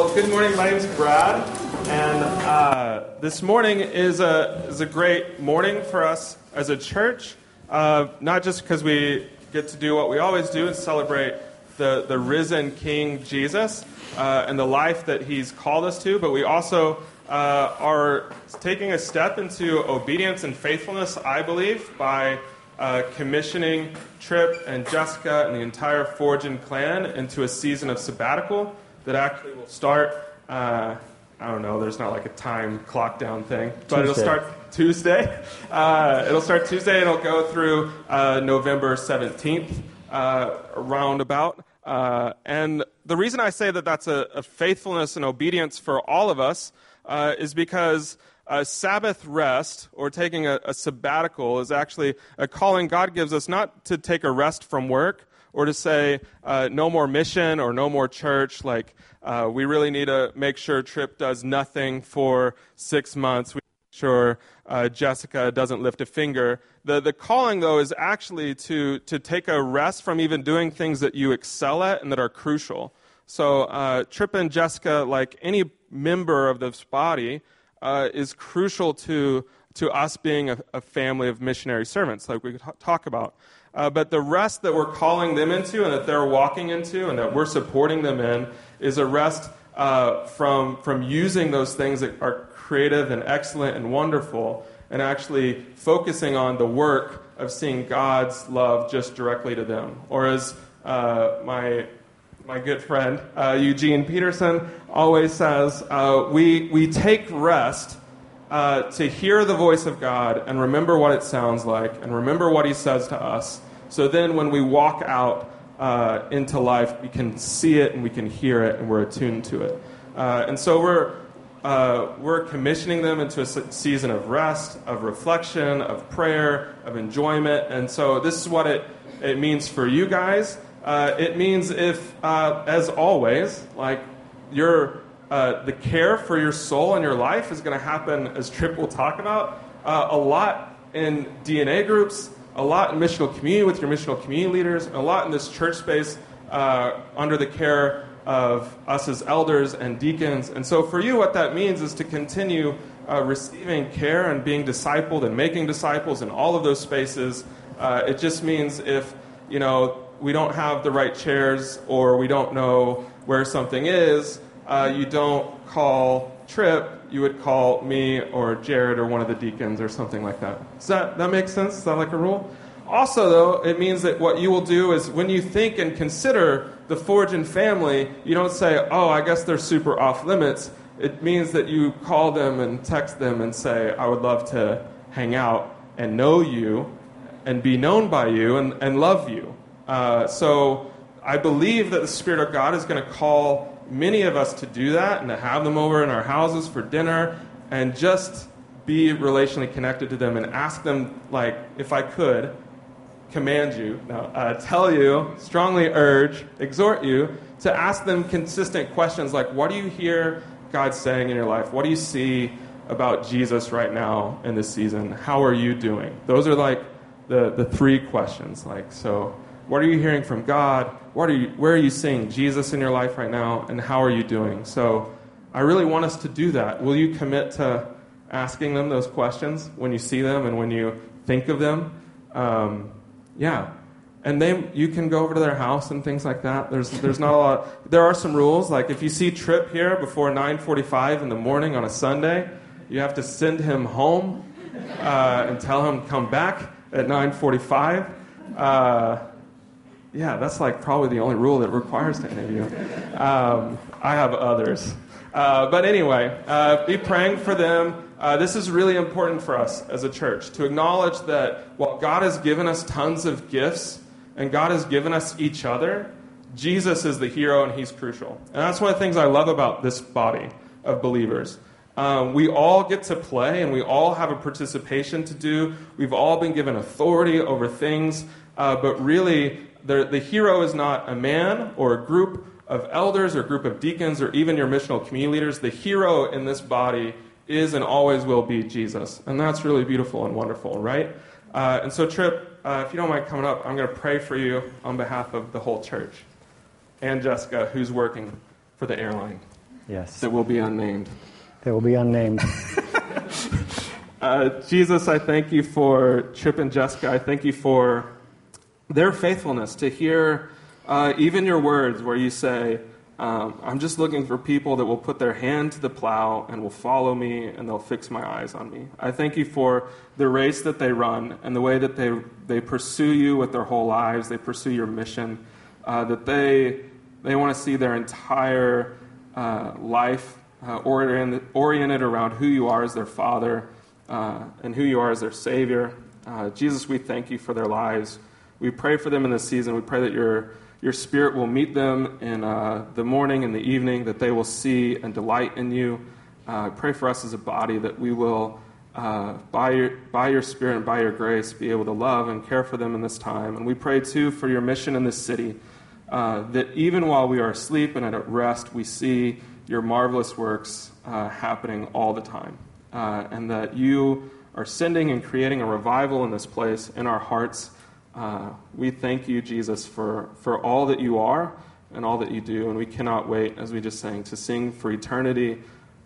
Well, good morning. My name is Brad, and uh, this morning is a is a great morning for us as a church. Uh, not just because we get to do what we always do and celebrate the the risen King Jesus uh, and the life that He's called us to, but we also uh, are taking a step into obedience and faithfulness. I believe by uh, commissioning Trip and Jessica and the entire Forgin clan into a season of sabbatical that actually will start. Uh, I don't know. There's not like a time clock down thing, but it'll start Tuesday. Uh, it'll start Tuesday and it'll go through uh, November 17th, uh, roundabout. Uh, and the reason I say that that's a, a faithfulness and obedience for all of us uh, is because uh, Sabbath rest or taking a, a sabbatical is actually a calling God gives us not to take a rest from work or to say uh, no more mission or no more church. Like, uh, we really need to make sure Trip does nothing for six months. We make sure uh, Jessica doesn't lift a finger. The, the calling, though, is actually to, to take a rest from even doing things that you excel at and that are crucial. So, uh, Trip and Jessica, like any member of this body, uh, is crucial to, to us being a, a family of missionary servants, like we could talk about. Uh, but the rest that we're calling them into and that they're walking into and that we're supporting them in is a rest uh, from, from using those things that are creative and excellent and wonderful and actually focusing on the work of seeing God's love just directly to them. Or as uh, my my good friend uh, Eugene Peterson always says, uh, we, we take rest uh, to hear the voice of God and remember what it sounds like and remember what He says to us. So then when we walk out uh, into life, we can see it and we can hear it and we're attuned to it. Uh, and so we're, uh, we're commissioning them into a season of rest, of reflection, of prayer, of enjoyment. And so this is what it, it means for you guys. Uh, it means if, uh, as always, like your uh, the care for your soul and your life is going to happen, as Trip will talk about, uh, a lot in DNA groups, a lot in missional community with your missional community leaders, a lot in this church space uh, under the care of us as elders and deacons. And so, for you, what that means is to continue uh, receiving care and being discipled and making disciples in all of those spaces. Uh, it just means if you know we don't have the right chairs or we don't know where something is, uh, you don't call Trip, you would call me or Jared or one of the deacons or something like that. Does that, that make sense? Is that like a rule? Also, though, it means that what you will do is when you think and consider the Forgin family, you don't say, oh, I guess they're super off limits. It means that you call them and text them and say, I would love to hang out and know you and be known by you and, and love you. Uh, so I believe that the Spirit of God is going to call many of us to do that and to have them over in our houses for dinner and just be relationally connected to them and ask them, like, if I could, command you, no, uh, tell you, strongly urge, exhort you to ask them consistent questions like, what do you hear God saying in your life? What do you see about Jesus right now in this season? How are you doing? Those are like the, the three questions. Like, so what are you hearing from God? What are you, where are you seeing Jesus in your life right now? And how are you doing? So I really want us to do that. Will you commit to asking them those questions when you see them and when you think of them? Um, yeah. And then you can go over to their house and things like that. There's, there's not a lot. There are some rules. Like if you see Trip here before 9:45 in the morning on a Sunday, you have to send him home uh, and tell him come back at 9:45. Uh, yeah, that's like probably the only rule that requires to you. Um, I have others. Uh, but anyway, uh, be praying for them. Uh, this is really important for us as a church to acknowledge that while God has given us tons of gifts and God has given us each other, Jesus is the hero and he's crucial. And that's one of the things I love about this body of believers. Um, we all get to play and we all have a participation to do. We've all been given authority over things, uh, but really, the, the hero is not a man or a group of elders or a group of deacons or even your missional community leaders. The hero in this body is and always will be Jesus. And that's really beautiful and wonderful, right? Uh, and so, Trip, uh, if you don't mind coming up, I'm going to pray for you on behalf of the whole church and Jessica, who's working for the airline. Yes. that will be unnamed. They will be unnamed. Uh, Jesus, I thank you for Chip and Jessica. I thank you for their faithfulness to hear uh, even your words where you say, um, I'm just looking for people that will put their hand to the plow and will follow me and they'll fix my eyes on me. I thank you for the race that they run and the way that they, they pursue you with their whole lives. They pursue your mission, uh, that they, they want to see their entire uh, life uh, oriented, oriented around who you are as their father uh, and who you are as their Savior. Uh, Jesus, we thank you for their lives. We pray for them in this season. We pray that your, your Spirit will meet them in uh, the morning and the evening, that they will see and delight in you. Uh, pray for us as a body that we will, uh, by, your, by your Spirit and by your grace, be able to love and care for them in this time. And we pray, too, for your mission in this city, uh, that even while we are asleep and at rest, we see your marvelous works happening all the time uh, and that you are sending and creating a revival in this place in our hearts. Uh, we thank you, Jesus, for, for all that you are and all that you do, and we cannot wait, as we just sang, to sing for eternity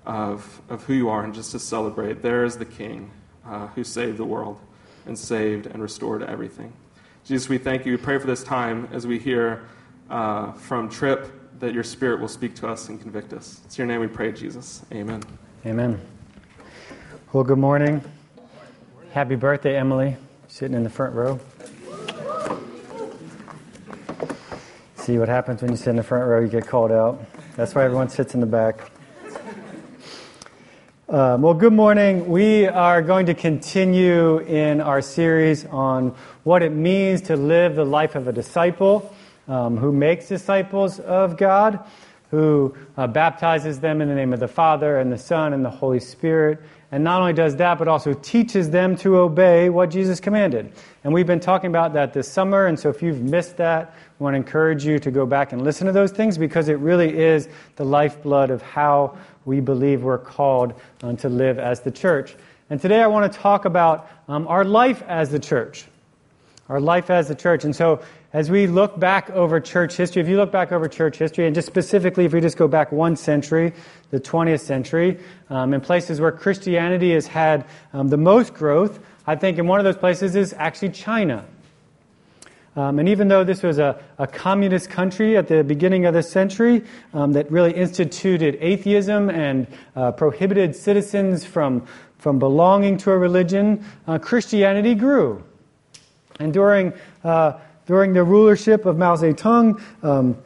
of, of who you are and just to celebrate. There is the King uh, who saved the world and saved and restored everything. Jesus, we thank you. We pray for this time as we hear uh, from Trip that your Spirit will speak to us and convict us. It's your name we pray, Jesus. Amen. Amen. Well, good morning. Happy birthday, Emily, sitting in the front row. See what happens when you sit in the front row, you get called out. That's why everyone sits in the back. Um, well, good morning. We are going to continue in our series on what it means to live the life of a disciple um, who makes disciples of God, who uh, baptizes them in the name of the Father and the Son and the Holy Spirit, and not only does that, but also teaches them to obey what Jesus commanded. And we've been talking about that this summer, and so if you've missed that, I want to encourage you to go back and listen to those things because it really is the lifeblood of how we believe we're called uh, to live as the church. And today I want to talk about um, our life as the church. Our life as the church. And so as we look back over church history, if you look back over church history, and just specifically if we just go back one century, the 20th century, um, in places where Christianity has had um, the most growth, I think in one of those places is actually China. Um, and even though this was a, a, communist country at the beginning of the century um, that really instituted atheism and uh, prohibited citizens from, from belonging to a religion, uh, Christianity grew. And during uh, during the rulership of Mao Zedong, um,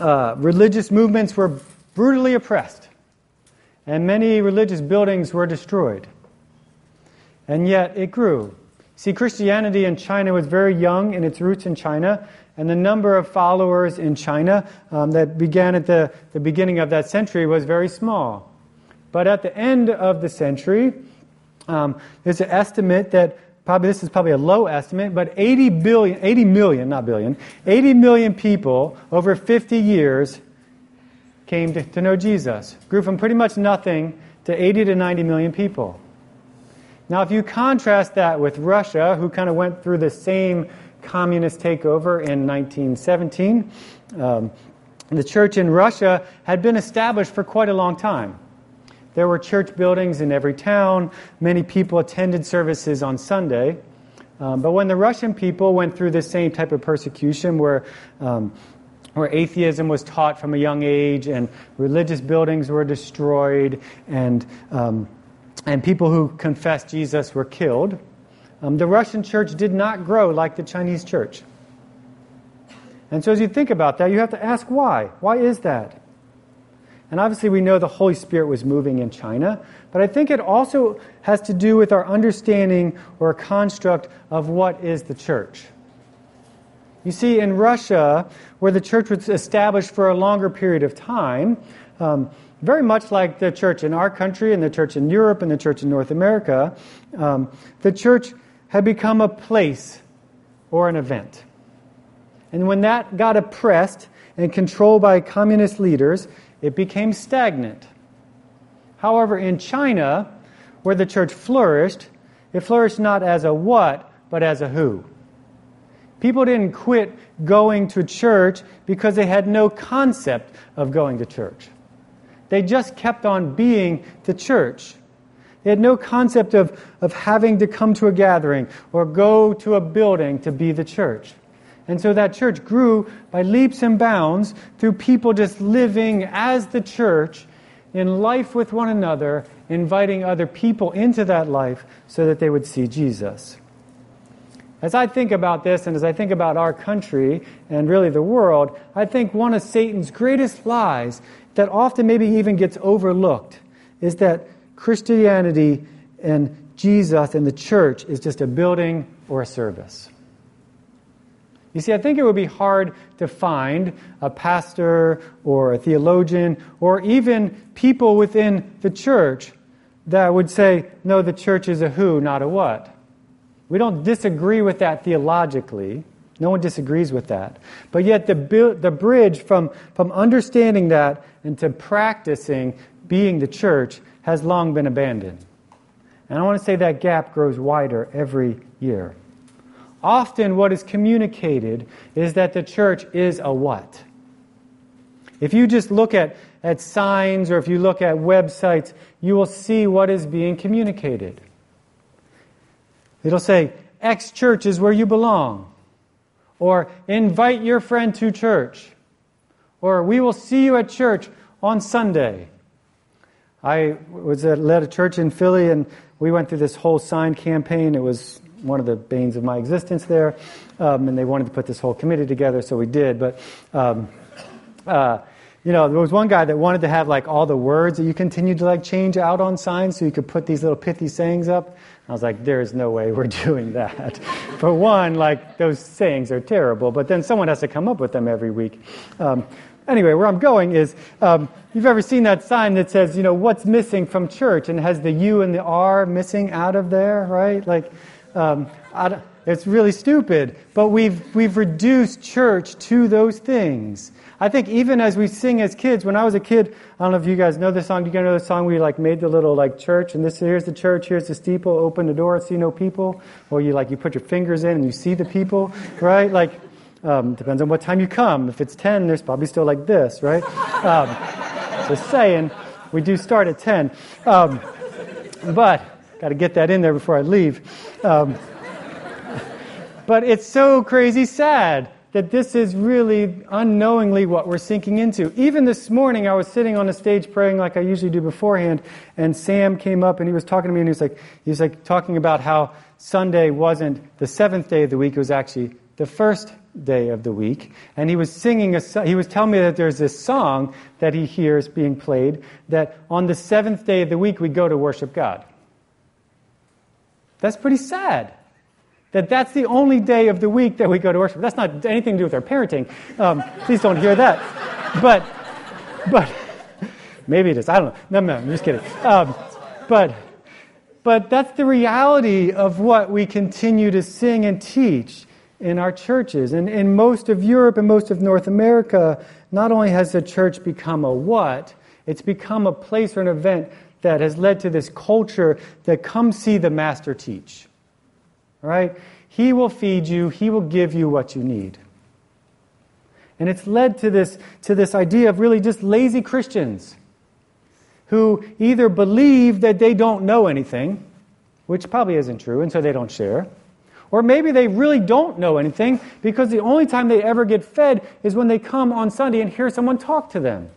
uh, religious movements were brutally oppressed, and many religious buildings were destroyed. And yet it grew. See, Christianity in China was very young in its roots in China, and the number of followers in China um, that began at the, the beginning of that century was very small. But at the end of the century, um, there's an estimate that probably this is probably a low estimate, but 80 billion, 80 million, not billion, 80 million people over 50 years came to, to know Jesus. Grew from pretty much nothing to 80 to 90 million people. Now, if you contrast that with Russia, who kind of went through the same communist takeover in 1917, um, the church in Russia had been established for quite a long time. There were church buildings in every town. Many people attended services on Sunday. Um, but when the Russian people went through the same type of persecution where, um, where atheism was taught from a young age and religious buildings were destroyed and, um, and people who confessed Jesus were killed, um, the Russian church did not grow like the Chinese church. And so as you think about that, you have to ask why. Why is that? And obviously, we know the Holy Spirit was moving in China, but I think it also has to do with our understanding or construct of what is the church. You see, in Russia, where the church was established for a longer period of time, um, very much like the church in our country and the church in Europe and the church in North America, um, the church had become a place or an event. And when that got oppressed and controlled by communist leaders, it became stagnant. However, in China, where the church flourished, it flourished not as a what, but as a who. People didn't quit going to church because they had no concept of going to church. They just kept on being the church. They had no concept of, of having to come to a gathering or go to a building to be the church. And so that church grew by leaps and bounds through people just living as the church in life with one another, inviting other people into that life so that they would see Jesus. As I think about this and as I think about our country and really the world, I think one of Satan's greatest lies that often maybe even gets overlooked is that Christianity and Jesus and the church is just a building or a service. You see, I think it would be hard to find a pastor or a theologian or even people within the church that would say, no, the church is a who, not a what. We don't disagree with that theologically. No one disagrees with that. But yet, the, the bridge from, from understanding that into practicing being the church has long been abandoned. And I want to say that gap grows wider every year. Often, what is communicated is that the church is a what? If you just look at, at signs or if you look at websites, you will see what is being communicated. It'll say, X church is where you belong. Or invite your friend to church. Or we will see you at church on Sunday. I was at, led a church in Philly and we went through this whole sign campaign. It was one of the banes of my existence there. Um, and they wanted to put this whole committee together, so we did. But, um, uh, you know, there was one guy that wanted to have like all the words that you continued to like change out on signs so you could put these little pithy sayings up. I was like, there's no way we're doing that. For one, like those sayings are terrible, but then someone has to come up with them every week. Um, anyway, where I'm going is um, you've ever seen that sign that says, you know, what's missing from church and has the U and the R missing out of there, right? Like, um, it's really stupid, but we've, we've reduced church to those things. I think even as we sing as kids, when I was a kid, I don't know if you guys know this song. Do you guys know the song we like made the little like church and this here's the church, here's the steeple, open the door, see no people, or you like you put your fingers in and you see the people, right? Like um, depends on what time you come. If it's ten, there's probably still like this, right? Um, just saying, we do start at ten, um, but got to get that in there before I leave. Um, but it's so crazy sad that this is really unknowingly what we're sinking into. Even this morning, I was sitting on the stage praying like I usually do beforehand, and Sam came up and he was talking to me, and he was like, he was like talking about how Sunday wasn't the seventh day of the week; it was actually the first day of the week. And he was singing a, he was telling me that there's this song that he hears being played that on the seventh day of the week we go to worship God. That's pretty sad. That that's the only day of the week that we go to worship. That's not anything to do with our parenting. Um, please don't hear that. But, but maybe it is. I don't know. No, no, I'm just kidding. Um, but, but that's the reality of what we continue to sing and teach in our churches. And in most of Europe and most of North America, not only has the church become a what, it's become a place or an event that has led to this culture that come see the master teach. Right? He will feed you, he will give you what you need. And it's led to this, to this idea of really just lazy Christians who either believe that they don't know anything, which probably isn't true, and so they don't share. Or maybe they really don't know anything because the only time they ever get fed is when they come on Sunday and hear someone talk to them.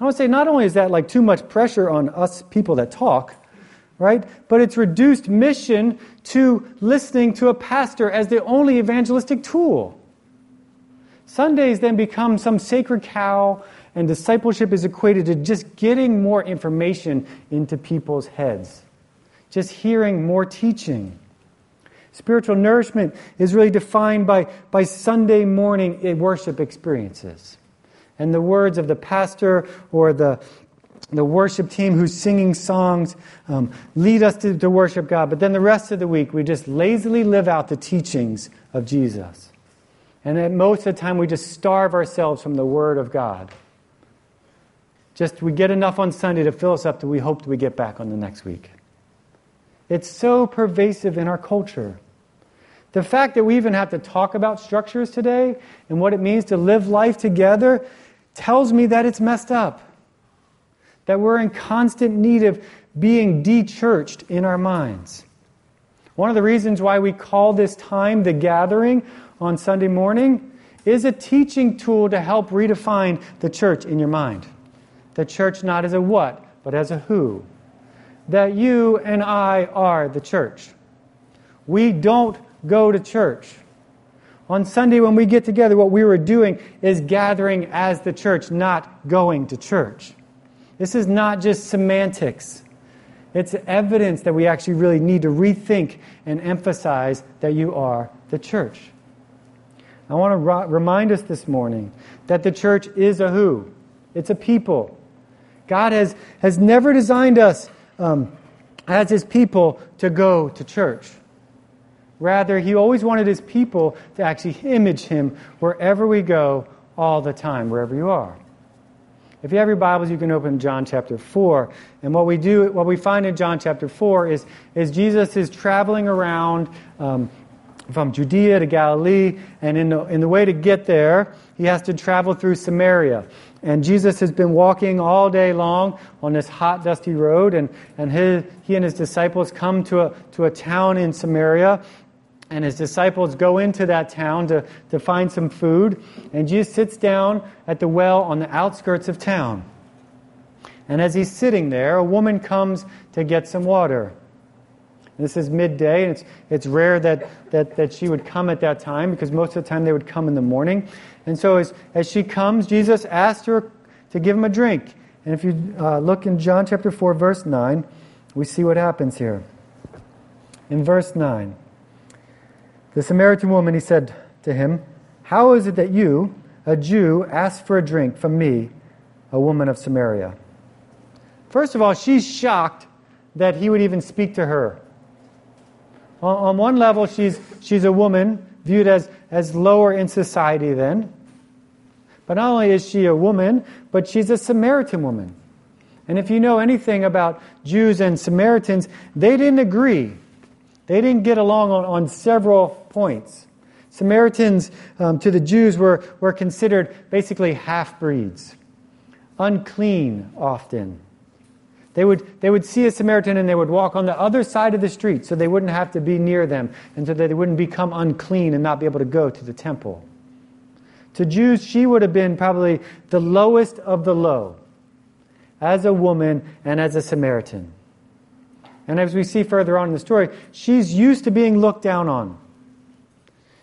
I would say not only is that like too much pressure on us people that talk, right? But it's reduced mission to listening to a pastor as the only evangelistic tool. Sundays then become some sacred cow, and discipleship is equated to just getting more information into people's heads, just hearing more teaching. Spiritual nourishment is really defined by, by Sunday morning worship experiences and the words of the pastor or the, the worship team who's singing songs um, lead us to, to worship God. But then the rest of the week, we just lazily live out the teachings of Jesus. And at most of the time, we just starve ourselves from the Word of God. Just we get enough on Sunday to fill us up that we hope that we get back on the next week. It's so pervasive in our culture. The fact that we even have to talk about structures today and what it means to live life together tells me that it's messed up. that we're in constant need of being de-churched in our minds. One of the reasons why we call this time the gathering on Sunday morning is a teaching tool to help redefine the church in your mind. The church not as a what, but as a who. That you and I are the church. We don't go to church. On Sunday, when we get together, what we were doing is gathering as the church, not going to church. This is not just semantics. It's evidence that we actually really need to rethink and emphasize that you are the church. I want to ro- remind us this morning that the church is a who? It's a people. God has, has never designed us um, as his people to go to church. Rather, he always wanted his people to actually image him wherever we go, all the time, wherever you are. If you have your Bibles, you can open John chapter 4. And what we do, what we find in John chapter 4 is, is Jesus is traveling around um, from Judea to Galilee, and in the, in the way to get there, he has to travel through Samaria. And Jesus has been walking all day long on this hot, dusty road, and, and his, he and his disciples come to a, to a town in Samaria, and his disciples go into that town to, to find some food. And Jesus sits down at the well on the outskirts of town. And as he's sitting there, a woman comes to get some water. This is midday, and it's, it's rare that, that, that she would come at that time because most of the time they would come in the morning. And so as, as she comes, Jesus asked her to give him a drink. And if you uh, look in John chapter 4, verse 9, we see what happens here. In verse 9, the Samaritan woman, he said to him, How is it that you, a Jew, ask for a drink from me, a woman of Samaria? First of all, she's shocked that he would even speak to her. On one level, she's, she's a woman viewed as, as lower in society then. But not only is she a woman, but she's a Samaritan woman. And if you know anything about Jews and Samaritans, they didn't agree they didn't get along on, on several points. Samaritans um, to the Jews were, were considered basically half breeds, unclean often. They would, they would see a Samaritan and they would walk on the other side of the street so they wouldn't have to be near them and so they wouldn't become unclean and not be able to go to the temple. To Jews, she would have been probably the lowest of the low as a woman and as a Samaritan. And as we see further on in the story, she's used to being looked down on.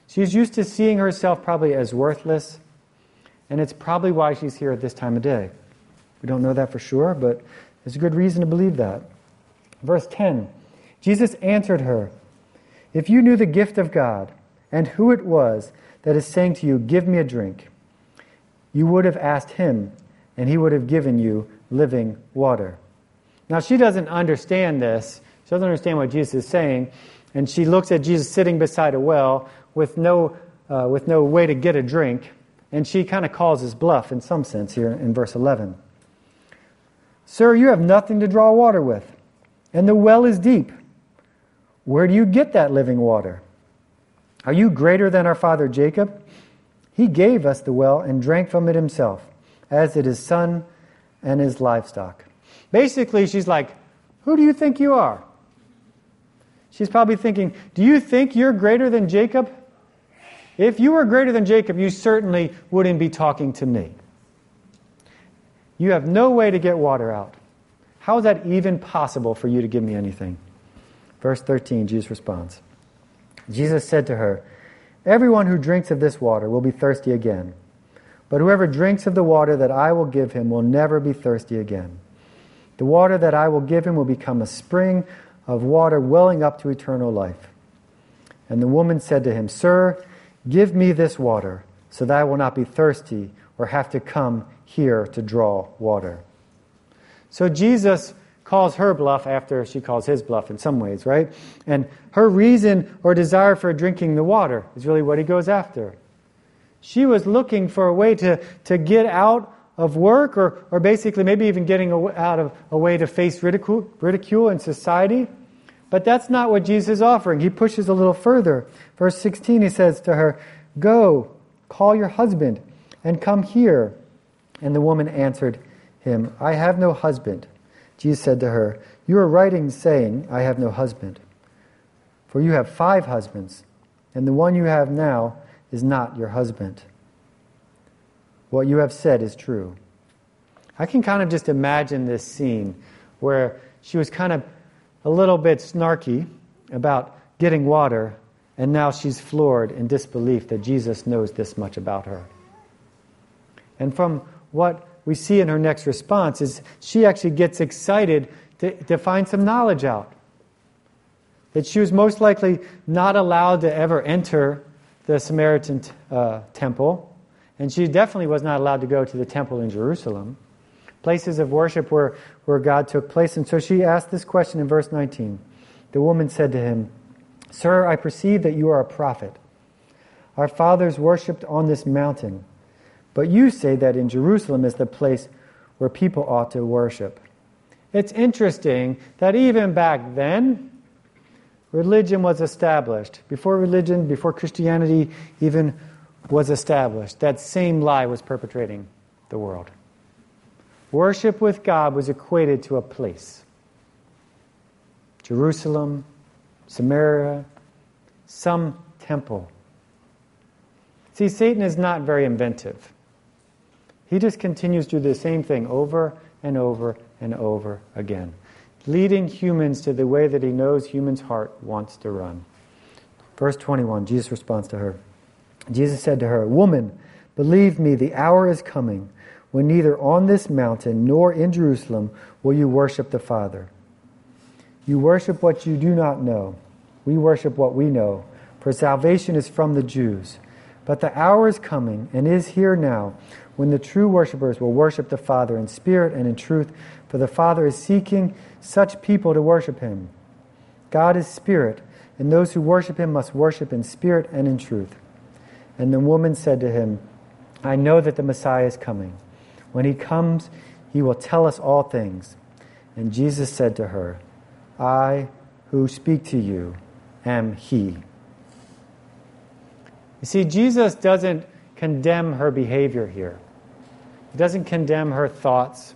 She's used to seeing herself probably as worthless, and it's probably why she's here at this time of day. We don't know that for sure, but there's a good reason to believe that. Verse 10 Jesus answered her, If you knew the gift of God and who it was that is saying to you, Give me a drink, you would have asked him, and he would have given you living water. Now, she doesn't understand this. She doesn't understand what Jesus is saying. And she looks at Jesus sitting beside a well with no, uh, with no way to get a drink. And she kind of calls his bluff in some sense here in verse 11. Sir, you have nothing to draw water with, and the well is deep. Where do you get that living water? Are you greater than our father Jacob? He gave us the well and drank from it himself, as did his son and his livestock. Basically, she's like, Who do you think you are? She's probably thinking, Do you think you're greater than Jacob? If you were greater than Jacob, you certainly wouldn't be talking to me. You have no way to get water out. How is that even possible for you to give me anything? Verse 13, Jesus responds Jesus said to her, Everyone who drinks of this water will be thirsty again. But whoever drinks of the water that I will give him will never be thirsty again. The water that I will give him will become a spring of water welling up to eternal life. And the woman said to him, Sir, give me this water, so that I will not be thirsty or have to come here to draw water. So Jesus calls her bluff after she calls his bluff in some ways, right? And her reason or desire for drinking the water is really what he goes after. She was looking for a way to, to get out of work or, or basically maybe even getting out of a way to face ridicule, ridicule in society. But that's not what Jesus is offering. He pushes a little further. Verse 16, he says to her, Go, call your husband, and come here. And the woman answered him, I have no husband. Jesus said to her, You are writing in saying, I have no husband. For you have five husbands, and the one you have now is not your husband. What you have said is true. I can kind of just imagine this scene where she was kind of a little bit snarky about getting water, and now she's floored in disbelief that Jesus knows this much about her. And from what we see in her next response is she actually gets excited to, to find some knowledge out. That she was most likely not allowed to ever enter the Samaritan uh, temple, and she definitely was not allowed to go to the temple in Jerusalem, places of worship where, where God took place. And so she asked this question in verse 19. The woman said to him, Sir, I perceive that you are a prophet. Our fathers worshipped on this mountain. But you say that in Jerusalem is the place where people ought to worship. It's interesting that even back then, religion was established. Before religion, before Christianity even was established, that same lie was perpetrating the world. Worship with God was equated to a place Jerusalem, Samaria, some temple. See, Satan is not very inventive. He just continues to do the same thing over and over and over again, leading humans to the way that he knows humans' heart wants to run. Verse 21, Jesus responds to her. Jesus said to her, Woman, believe me, the hour is coming when neither on this mountain nor in Jerusalem will you worship the Father. You worship what you do not know. We worship what we know, for salvation is from the Jews. But the hour is coming and is here now when the true worshippers will worship the Father in spirit and in truth, for the Father is seeking such people to worship him. God is spirit, and those who worship him must worship in spirit and in truth. And the woman said to him, I know that the Messiah is coming. When he comes, he will tell us all things. And Jesus said to her, I who speak to you am he. You see, Jesus doesn't condemn her behavior here. He doesn't condemn her thoughts.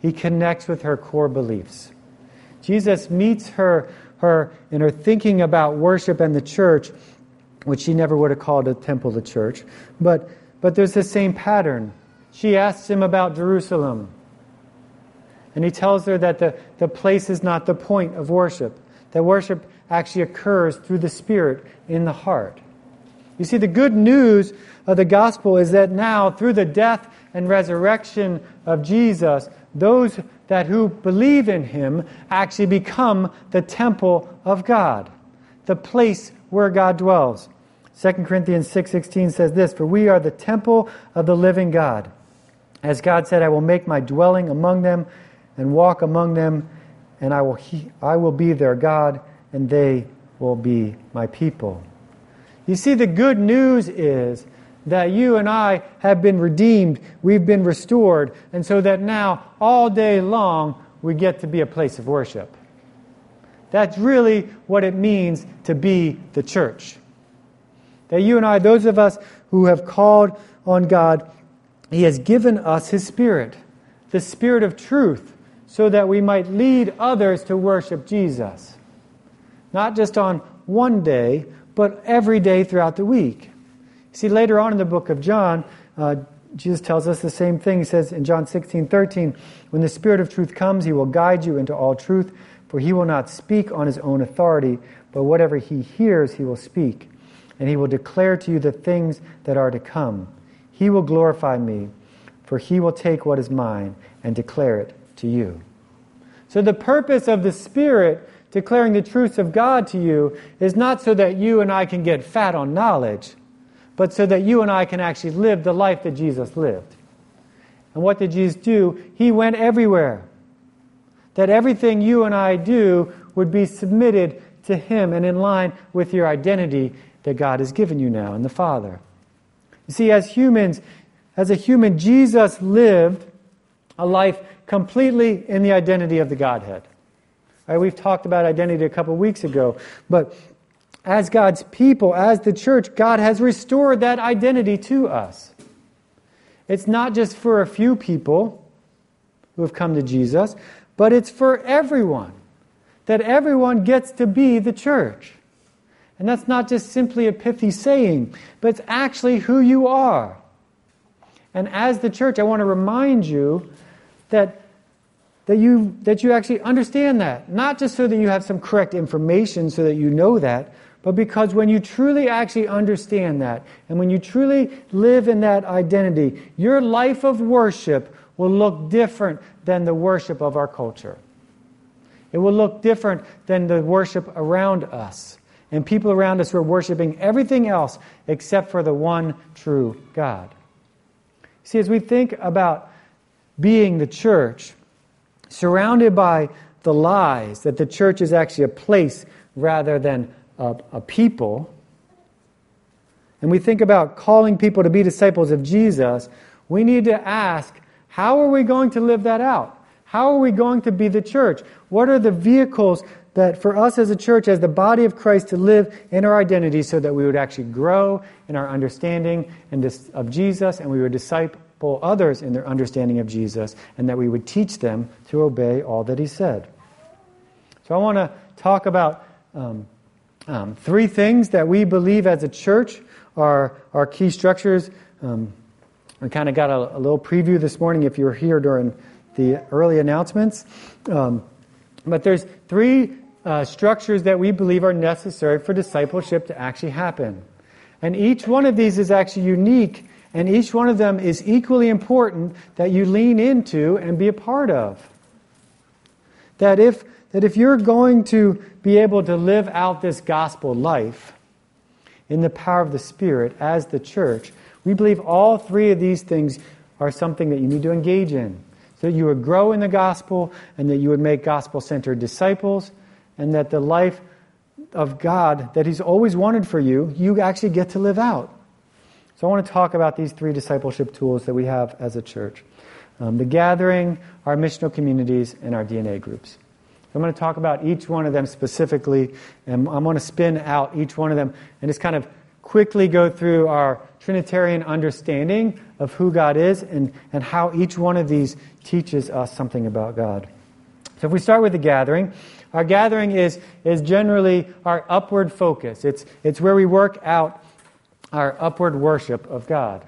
He connects with her core beliefs. Jesus meets her, her in her thinking about worship and the church, which she never would have called a temple the church. But, but there's the same pattern. She asks him about Jerusalem. And he tells her that the, the place is not the point of worship, that worship actually occurs through the Spirit in the heart. You see, the good news of the gospel is that now, through the death and resurrection of Jesus, those that who believe in him actually become the temple of God, the place where God dwells. 2 Corinthians 6:16 says this, "For we are the temple of the living God. As God said, I will make my dwelling among them and walk among them, and I will he, I will be their God, and they will be my people." You see, the good news is that you and I have been redeemed, we've been restored, and so that now, all day long, we get to be a place of worship. That's really what it means to be the church. That you and I, those of us who have called on God, He has given us His Spirit, the Spirit of truth, so that we might lead others to worship Jesus. Not just on one day, but every day throughout the week. See, later on in the book of John, uh, Jesus tells us the same thing. He says in John 16, 13, When the Spirit of truth comes, he will guide you into all truth, for he will not speak on his own authority, but whatever he hears, he will speak. And he will declare to you the things that are to come. He will glorify me, for he will take what is mine and declare it to you. So, the purpose of the Spirit declaring the truths of God to you is not so that you and I can get fat on knowledge, but so that you and I can actually live the life that Jesus lived. And what did Jesus do? He went everywhere. That everything you and I do would be submitted to Him and in line with your identity that God has given you now in the Father. You see, as humans, as a human, Jesus lived a life completely in the identity of the Godhead. We've talked about identity a couple weeks ago, but as God's people, as the church, God has restored that identity to us. It's not just for a few people, who have come to Jesus, but it's for everyone. That everyone gets to be the church. And that's not just simply a pithy saying, but it's actually who you are. And as the church, I want to remind you that, that, you, that you actually understand that. Not just so that you have some correct information so that you know that, but because when you truly actually understand that, and when you truly live in that identity, your life of worship will look different than the worship of our culture. It will look different than the worship around us. And people around us who are worshiping everything else except for the one true God. See, as we think about being the church, surrounded by the lies that the church is actually a place rather than a, a people, and we think about calling people to be disciples of Jesus, we need to ask how are we going to live that out? How are we going to be the church? What are the vehicles that for us as a church, as the body of Christ, to live in our identity so that we would actually grow in our understanding of Jesus and we would disciple others in their understanding of Jesus and that we would teach them to obey all that He said? So I want to talk about um, um, three things that we believe as a church are our key structures. Um, we kind of got a, a, little preview this morning if you were here during the early announcements. Um, but there's three uh, structures that we believe are necessary for discipleship to actually happen. And each one of these is actually unique, and each one of them is equally important that you lean into and be a part of. That if, that if you're going to be able to live out this gospel life in the power of the Spirit as the church, we believe all three of these things are something that you need to engage in so that you would grow in the gospel and that you would make gospel centered disciples, and that the life of God that He's always wanted for you, you actually get to live out. So I want to talk about these three discipleship tools that we have as a church um, the gathering, our missional communities, and our DNA groups. I'm going to talk about each one of them specifically, and I'm going to spin out each one of them and just kind of quickly go through our Trinitarian understanding of who God is and, and how each one of these teaches us something about God. So if we start with the gathering, our gathering is, is generally our upward focus. It's, it's where we work out our upward worship of God.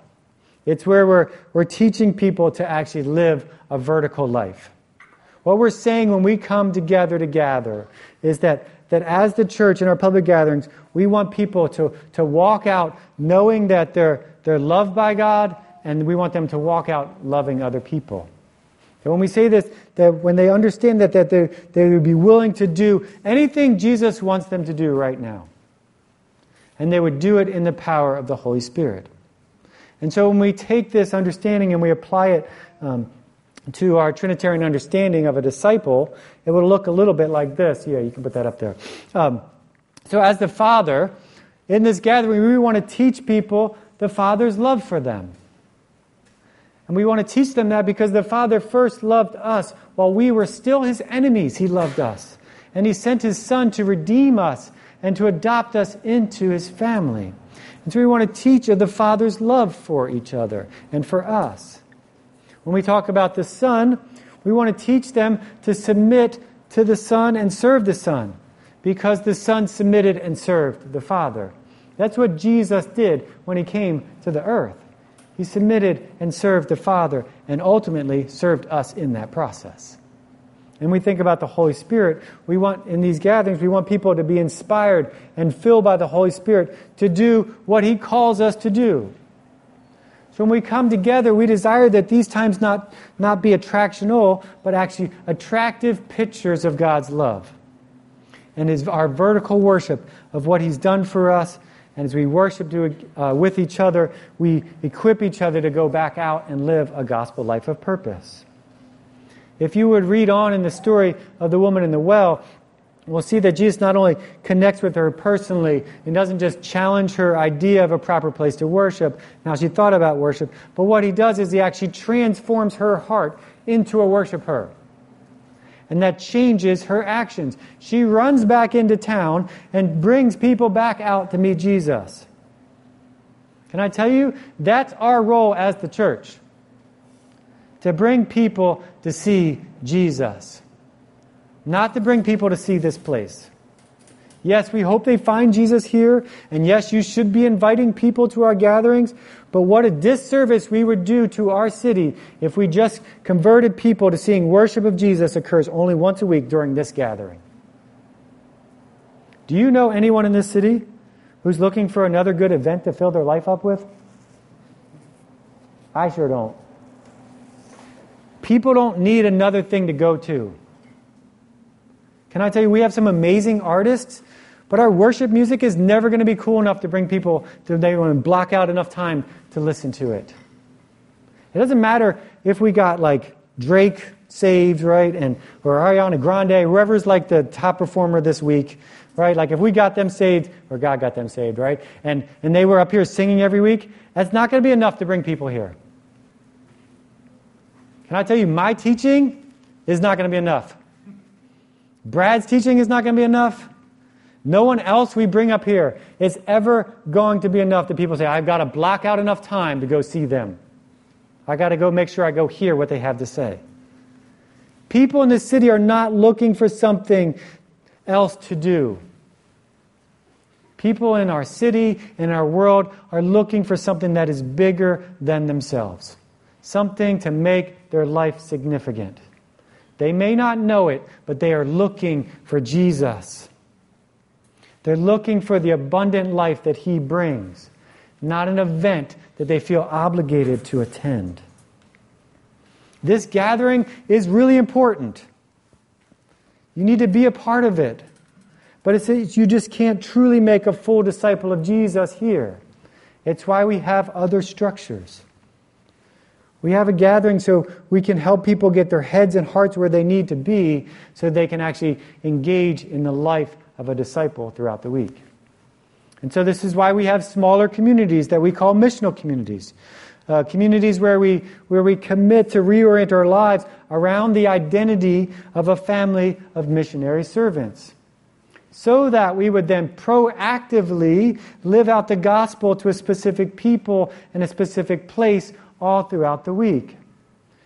It's where we're, we're teaching people to actually live a vertical life. What we're saying when we come together to gather is that, that as the church in our public gatherings, we want people to, to walk out knowing that they're, they're loved by God, and we want them to walk out loving other people. And when we say this, that when they understand that, that they, they would be willing to do anything Jesus wants them to do right now. And they would do it in the power of the Holy Spirit. And so when we take this understanding and we apply it um, to our Trinitarian understanding of a disciple, it would look a little bit like this. Yeah, you can put that up there. Um, so, as the Father, in this gathering, we want to teach people the Father's love for them. And we want to teach them that because the Father first loved us while we were still his enemies. He loved us. And he sent his Son to redeem us and to adopt us into his family. And so we want to teach of the Father's love for each other and for us. When we talk about the Son, we want to teach them to submit to the Son and serve the Son because the Son submitted and served the Father. That's what Jesus did when he came to the earth. He submitted and served the Father and ultimately served us in that process. And we think about the Holy Spirit. We want, in these gatherings, we want people to be inspired and filled by the Holy Spirit to do what He calls us to do. So when we come together, we desire that these times not, not be attractional, but actually attractive pictures of God's love and is our vertical worship of what He's done for us. And as we worship to, uh, with each other, we equip each other to go back out and live a gospel life of purpose. If you would read on in the story of the woman in the well, we'll see that Jesus not only connects with her personally and doesn't just challenge her idea of a proper place to worship, now she thought about worship, but what he does is he actually transforms her heart into a worshiper and that changes her actions. She runs back into town and brings people back out to meet Jesus. Can I tell you? That's our role as the church. to bring people to see Jesus, not to bring people to see this place. Yes, we hope they find Jesus here, and yes, you should be inviting people to our gatherings, but what a disservice we would do to our city if we just converted people to seeing worship of Jesus occurs only once a week during this gathering. Do you know anyone in this city who's looking for another good event to fill their life up with? I sure don't. People don't need another thing to go to. Can I tell you, we have some amazing artists but our worship music is never going to be cool enough to bring people to they want to block out enough time to listen to it. It doesn't matter if we got like Drake saved, right, and or Ariana Grande, whoever's like the top performer this week, right? Like if we got them saved, or God got them saved, right? And and they were up here singing every week, that's not going to be enough to bring people here. Can I tell you, my teaching is not going to be enough. Brad's teaching is not going to be enough. No one else we bring up here is ever going to be enough that people say, I've got to block out enough time to go see them. I got to go make sure I go hear what they have to say. People in this city are not looking for something else to do. People in our city, in our world, are looking for something that is bigger than themselves, something to make their life significant. They may not know it, but they are looking for Jesus. They're looking for the abundant life that He brings, not an event that they feel obligated to attend. This gathering is really important. You need to be a part of it. But it's, you just can't truly make a full disciple of Jesus here. It's why we have other structures. We have a gathering so we can help people get their heads and hearts where they need to be so they can actually engage in the life of a disciple throughout the week. And so, this is why we have smaller communities that we call missional communities. Uh, communities where we, where we commit to reorient our lives around the identity of a family of missionary servants. So that we would then proactively live out the gospel to a specific people in a specific place all throughout the week.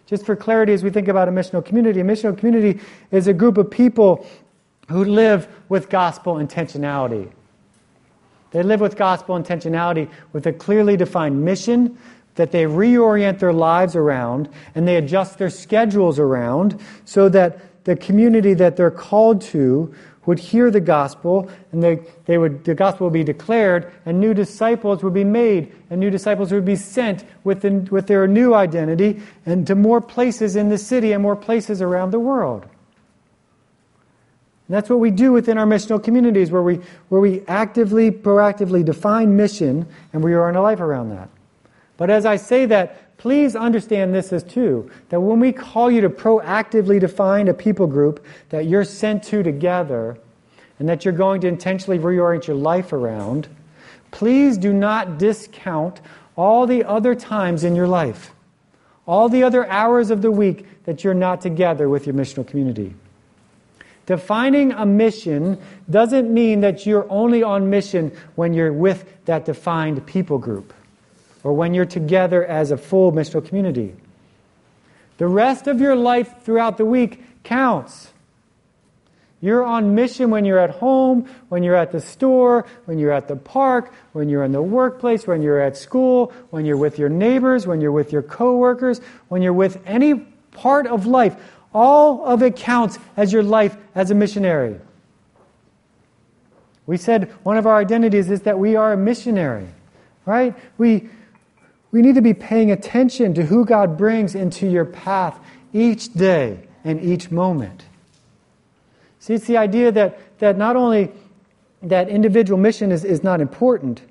Just for clarity, as we think about a missional community, a missional community is a group of people who live with gospel intentionality. They live with gospel intentionality with a clearly defined mission that they reorient their lives around and they adjust their schedules around so that the community that they're called to would hear the gospel and they, they would, the gospel would be declared and new disciples would be made and new disciples would be sent with, the, with their new identity and to more places in the city and more places around the world. And that's what we do within our missional communities, where we, where we actively, proactively define mission and we are in a life around that. But as I say that, please understand this as too that when we call you to proactively define a people group that you're sent to together and that you're going to intentionally reorient your life around, please do not discount all the other times in your life, all the other hours of the week that you're not together with your missional community. Defining a mission doesn't mean that you're only on mission when you're with that defined people group or when you're together as a full missional community. The rest of your life throughout the week counts. You're on mission when you're at home, when you're at the store, when you're at the park, when you're in the workplace, when you're at school, when you're with your neighbors, when you're with your coworkers, when you're with any part of life. All of it counts as your life as a missionary. We said one of our identities is that we are a missionary, right? We, we need to be paying attention to who God brings into your path each day and each moment. See, it's the idea that, that not only that individual mission is, is not important,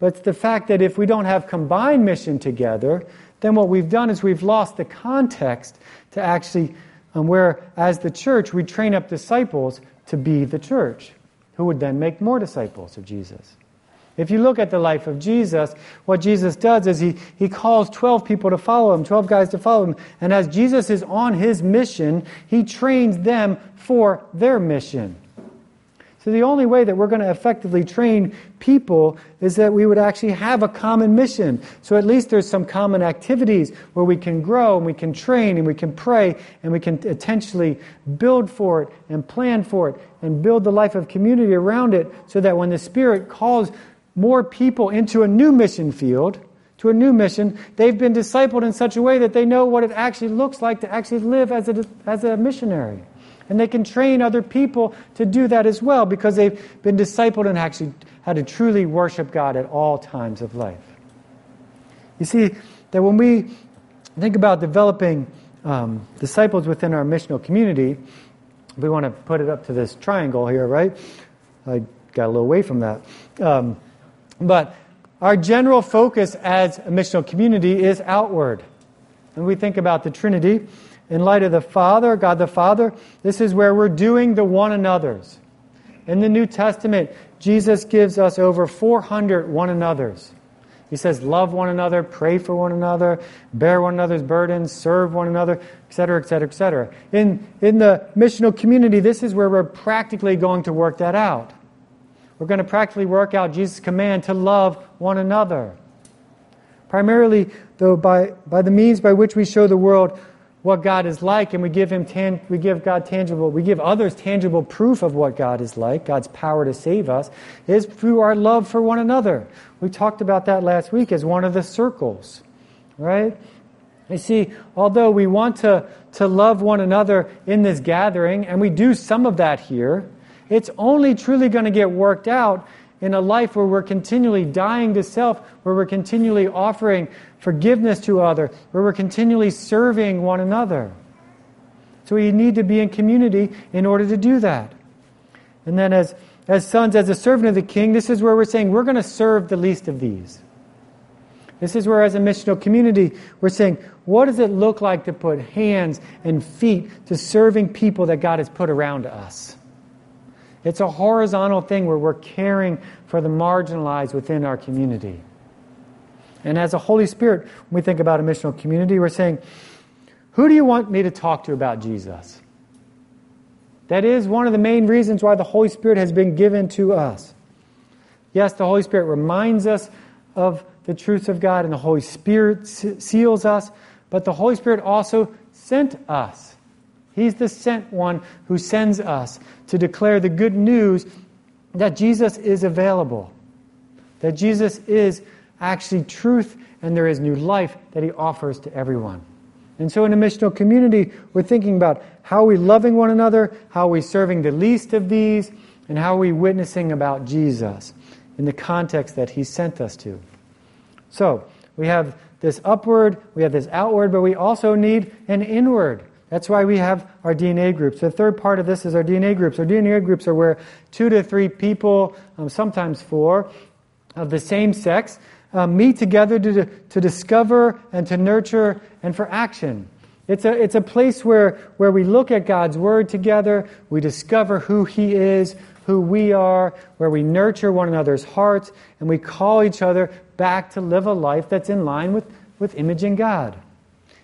but it's the fact that if we don't have combined mission together, then what we've done is we've lost the context to actually, um, where as the church, we train up disciples to be the church, who would then make more disciples of Jesus. If you look at the life of Jesus, what Jesus does is he, he calls 12 people to follow him, 12 guys to follow him. And as Jesus is on his mission, he trains them for their mission. So the only way that we're going to effectively train people is that we would actually have a common mission. So at least there's some common activities where we can grow and we can train and we can pray and we can intentionally build for it and plan for it and build the life of community around it so that when the Spirit calls more people into a new mission field, to a new mission, they've been discipled in such a way that they know what it actually looks like to actually live as a, as a missionary. And they can train other people to do that as well because they've been discipled and actually how to truly worship God at all times of life. You see, that when we think about developing um, disciples within our missional community, we want to put it up to this triangle here, right? I got a little away from that. Um, but our general focus as a missional community is outward. And we think about the Trinity in light of the Father, God the Father, this is where we're doing the one another's. In the New Testament, Jesus gives us over 400 one another's. He says, love one another, pray for one another, bear one another's burdens, serve one another, etc., etc., etc. In, in the missional community, this is where we're practically going to work that out. We're going to practically work out Jesus' command to love one another. Primarily, though, by, by the means by which we show the world what God is like, and we give him tan- we give God tangible, we give others tangible proof of what God is like, God's power to save us, is through our love for one another. We talked about that last week as one of the circles, right? You see, although we want to, to love one another in this gathering, and we do some of that here, it's only truly going to get worked out in a life where we're continually dying to self, where we're continually offering forgiveness to other, where we're continually serving one another. So we need to be in community in order to do that. And then as, as sons, as a servant of the king, this is where we're saying we're going to serve the least of these. This is where, as a missional community, we're saying, what does it look like to put hands and feet to serving people that God has put around us? It's a horizontal thing where we're caring for the marginalized within our community. And as a Holy Spirit, when we think about a missional community, we're saying, Who do you want me to talk to about Jesus? That is one of the main reasons why the Holy Spirit has been given to us. Yes, the Holy Spirit reminds us of the truths of God, and the Holy Spirit seals us, but the Holy Spirit also sent us. He's the sent one who sends us to declare the good news that Jesus is available, that Jesus is actually truth and there is new life that he offers to everyone. And so in a missional community, we're thinking about how are we loving one another, how are we serving the least of these, and how are we witnessing about Jesus in the context that he sent us to. So we have this upward, we have this outward, but we also need an inward. That's why we have our DNA groups. The third part of this is our DNA groups. Our DNA groups are where two to three people, um, sometimes four, of the same sex uh, meet together to, to discover and to nurture and for action. It's a, it's a place where, where we look at God's Word together, we discover who He is, who we are, where we nurture one another's hearts, and we call each other back to live a life that's in line with, with imaging God.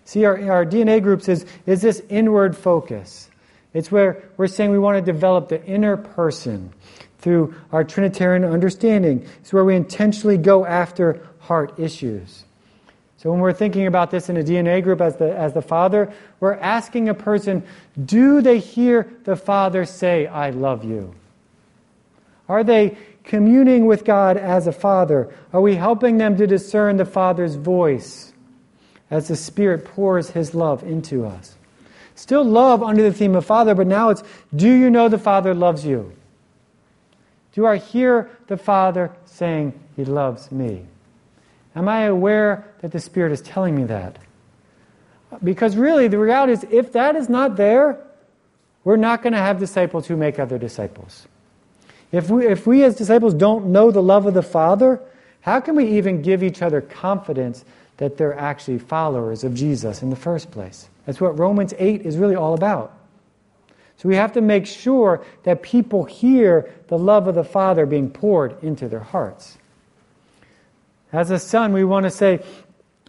See, our, our DNA groups is, is this inward focus. It's where we're saying we want to develop the inner person through our Trinitarian understanding. It's where we intentionally go after heart issues. So when we're thinking about this in a DNA group as the, as the Father, we're asking a person, do they hear the Father say, I love you? Are they communing with God as a Father? Are we helping them to discern the Father's voice as the Spirit pours His love into us? Still love under the theme of Father, but now it's, do you know the Father loves you? Do I hear the Father saying, He loves me? Am I aware that the Spirit is telling me that? Because really, the reality is, if that is not there, we're not going to have disciples who make other disciples. If we, if we as disciples don't know the love of the Father, how can we even give each other confidence that they're actually followers of Jesus in the first place? That's what Romans 8 is really all about. So we have to make sure that people hear the love of the Father being poured into their hearts. As a son, we want to say,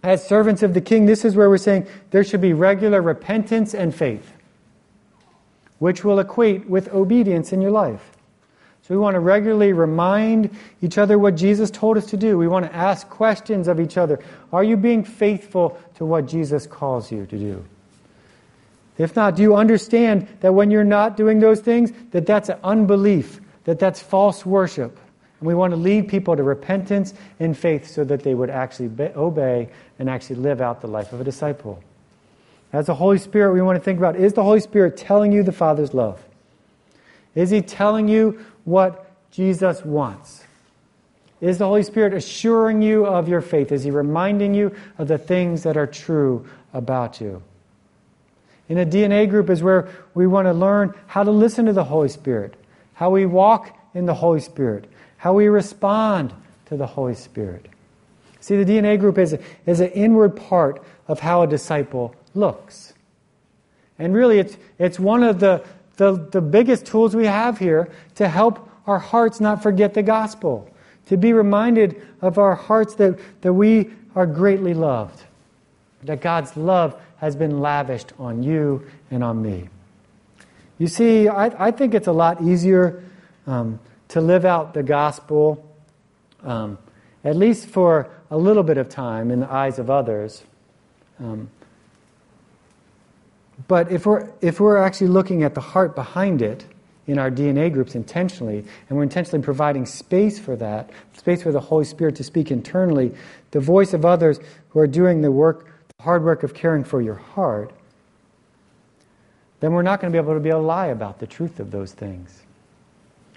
as servants of the King, this is where we're saying there should be regular repentance and faith, which will equate with obedience in your life. So we want to regularly remind each other what Jesus told us to do. We want to ask questions of each other. Are you being faithful to what Jesus calls you to do? If not, do you understand that when you're not doing those things, that that's unbelief, that that's false worship? And we want to lead people to repentance and faith so that they would actually obey and actually live out the life of a disciple. As the Holy Spirit, we want to think about is the Holy Spirit telling you the Father's love? Is He telling you what Jesus wants? Is the Holy Spirit assuring you of your faith? Is He reminding you of the things that are true about you? In a DNA group is where we want to learn how to listen to the Holy Spirit, how we walk in the Holy Spirit, how we respond to the Holy Spirit. See, the DNA group is, is an inward part of how a disciple looks. And really, it's, it's one of the, the, the biggest tools we have here to help our hearts not forget the gospel, to be reminded of our hearts that, that we are greatly loved, that God's love has been lavished on you and on me. You see, I, I think it's a lot easier um, to live out the gospel, um, at least for a little bit of time in the eyes of others. Um, but if we're, if we're actually looking at the heart behind it in our DNA groups intentionally, and we're intentionally providing space for that, space for the Holy Spirit to speak internally, the voice of others who are doing the work, the hard work of caring for your heart, then we're not going to be able to be a lie about the truth of those things.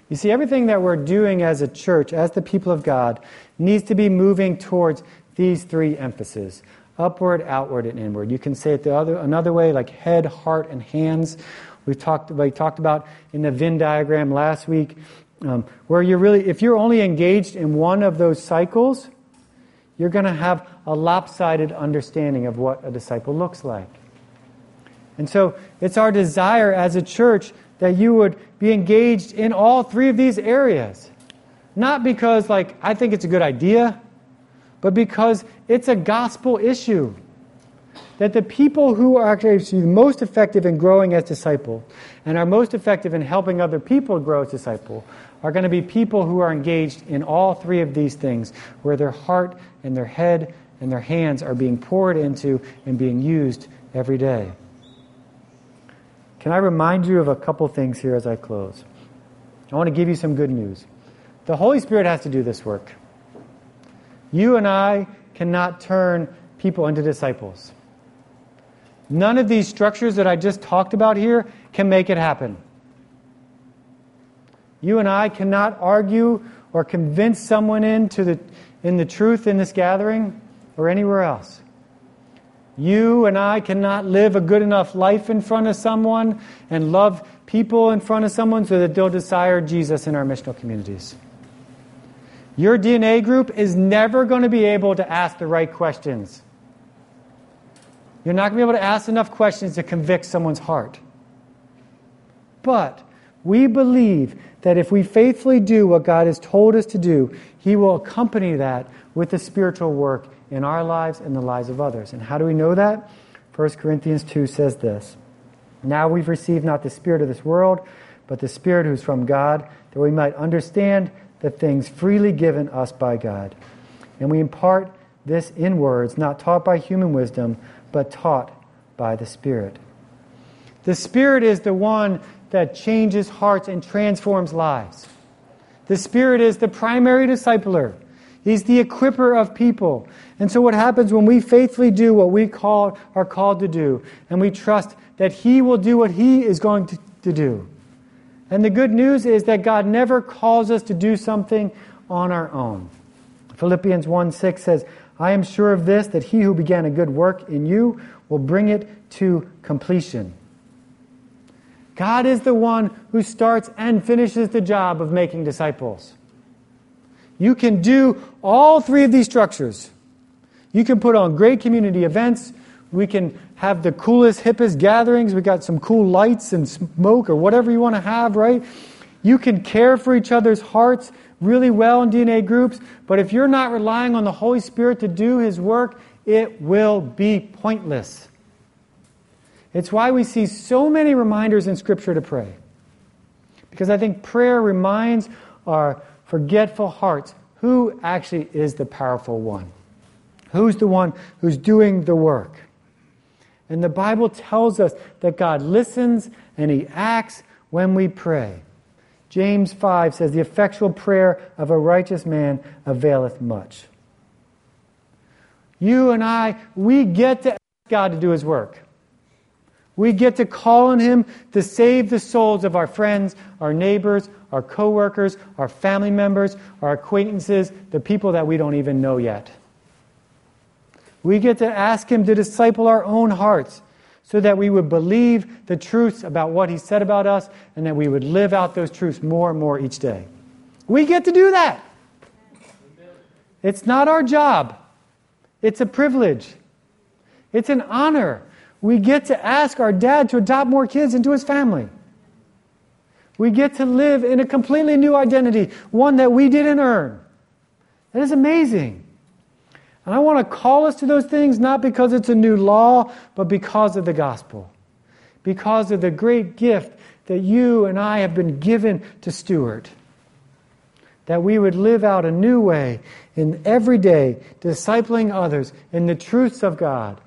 You see, everything that we're doing as a church, as the people of God, needs to be moving towards these three emphases upward, outward, and inward. You can say it the other, another way, like head, heart, and hands. We talked, we talked about in the Venn diagram last week, um, where you're really, if you're only engaged in one of those cycles, you're going to have a lopsided understanding of what a disciple looks like. And so it's our desire as a church that you would be engaged in all three of these areas. Not because, like, I think it's a good idea, but because it's a gospel issue. That the people who are actually most effective in growing as disciples and are most effective in helping other people grow as disciples are going to be people who are engaged in all three of these things, where their heart and their head and their hands are being poured into and being used every day. Can I remind you of a couple things here as I close? I want to give you some good news. The Holy Spirit has to do this work. You and I cannot turn people into disciples. None of these structures that I just talked about here can make it happen. You and I cannot argue or convince someone into the, in the truth in this gathering or anywhere else. You and I cannot live a good enough life in front of someone and love people in front of someone so that they'll desire Jesus in our missional communities. Your DNA group is never going to be able to ask the right questions. You're not going to be able to ask enough questions to convict someone's heart. But we believe that if we faithfully do what God has told us to do, He will accompany that with the spiritual work in our lives and the lives of others. And how do we know that? 1 Corinthians 2 says this Now we've received not the Spirit of this world, but the Spirit who's from God, that we might understand the things freely given us by God. And we impart this in words, not taught by human wisdom, but taught by the Spirit. The Spirit is the one that changes hearts and transforms lives. The Spirit is the primary discipler. He's the equiper of people. And so what happens when we faithfully do what we call, are called to do, and we trust that He will do what He is going to, to do, and the good news is that God never calls us to do something on our own. Philippians 1 6 says, I am sure of this, that he who began a good work in you will bring it to completion. God is the one who starts and finishes the job of making disciples. You can do all three of these structures. You can put on great community events. We can have the coolest, hippest gatherings. We got some cool lights and smoke or whatever you want to have, right? You can care for each other's hearts really well in DNA groups, but if you're not relying on the Holy Spirit to do His work, it will be pointless. It's why we see so many reminders in Scripture to pray. Because I think prayer reminds our forgetful hearts who actually is the powerful one. Who's the one who's doing the work? And the Bible tells us that God listens and He acts when we pray. James 5 says, The effectual prayer of a righteous man availeth much. You and I, we get to ask God to do His work. We get to call on Him to save the souls of our friends, our neighbors, our coworkers, our family members, our acquaintances, the people that we don't even know yet. We get to ask Him to disciple our own hearts so that we would believe the truths about what He said about us and that we would live out those truths more and more each day. We get to do that. It's not our job, it's a privilege, it's an honor. We get to ask our dad to adopt more kids into his family. We get to live in a completely new identity, one that we didn't earn. That is amazing. And I want to call us to those things not because it's a new law, but because of the gospel. Because of the great gift that you and I have been given to steward. That we would live out a new way in every day, discipling others in the truths of God,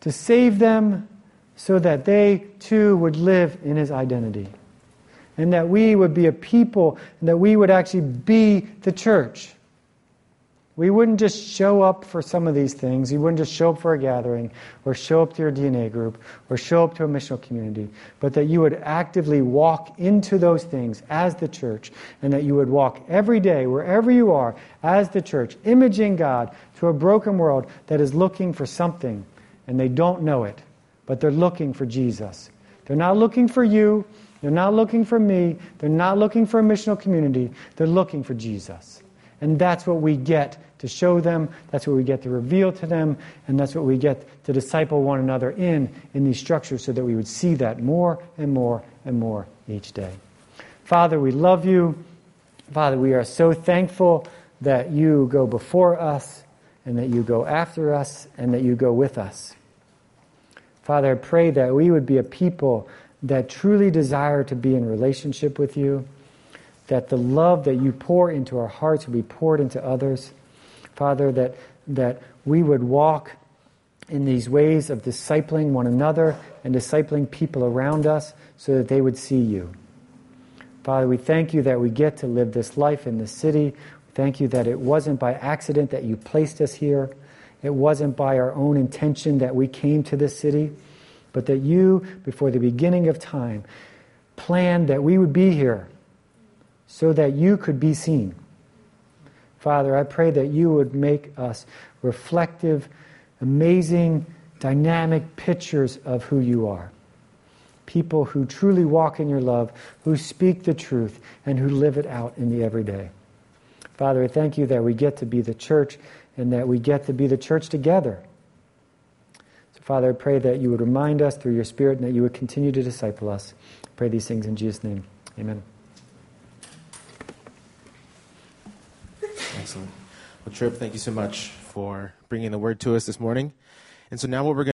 to save them so that they too would live in His identity. And that we would be a people, and that we would actually be the church we wouldn't just show up for some of these things. You wouldn't just show up for a gathering or show up to your DNA group or show up to a missional community, but that you would actively walk into those things as the church and that you would walk every day, wherever you are, as the church, imaging God to a broken world that is looking for something and they don't know it, but they're looking for Jesus. They're not looking for you. They're not looking for me. They're not looking for a missional community. They're looking for Jesus. And that's what we get to show them, that's what we get to reveal to them, and that's what we get to disciple one another in, in these structures, so that we would see that more and more and more each day. Father, we love you. Father, we are so thankful that you go before us, and that you go after us, and that you go with us. Father, I pray that we would be a people that truly desire to be in relationship with you that the love that you pour into our hearts would be poured into others. Father, that, that we would walk in these ways of discipling one another and discipling people around us so that they would see you. Father, we thank you that we get to live this life in this city. Thank you that it wasn't by accident that you placed us here. It wasn't by our own intention that we came to this city, but that you, before the beginning of time, planned that we would be here so that you could be seen. Father, I pray that you would make us reflective, amazing, dynamic pictures of who you are. People who truly walk in your love, who speak the truth, and who live it out in the everyday. Father, I thank you that we get to be the church and that we get to be the church together. So, Father, I pray that you would remind us through your Spirit and that you would continue to disciple us. I pray these things in Jesus' name. Amen. Excellent. Well, Trip, thank you so much for bringing the word to us this morning. And so now what we're going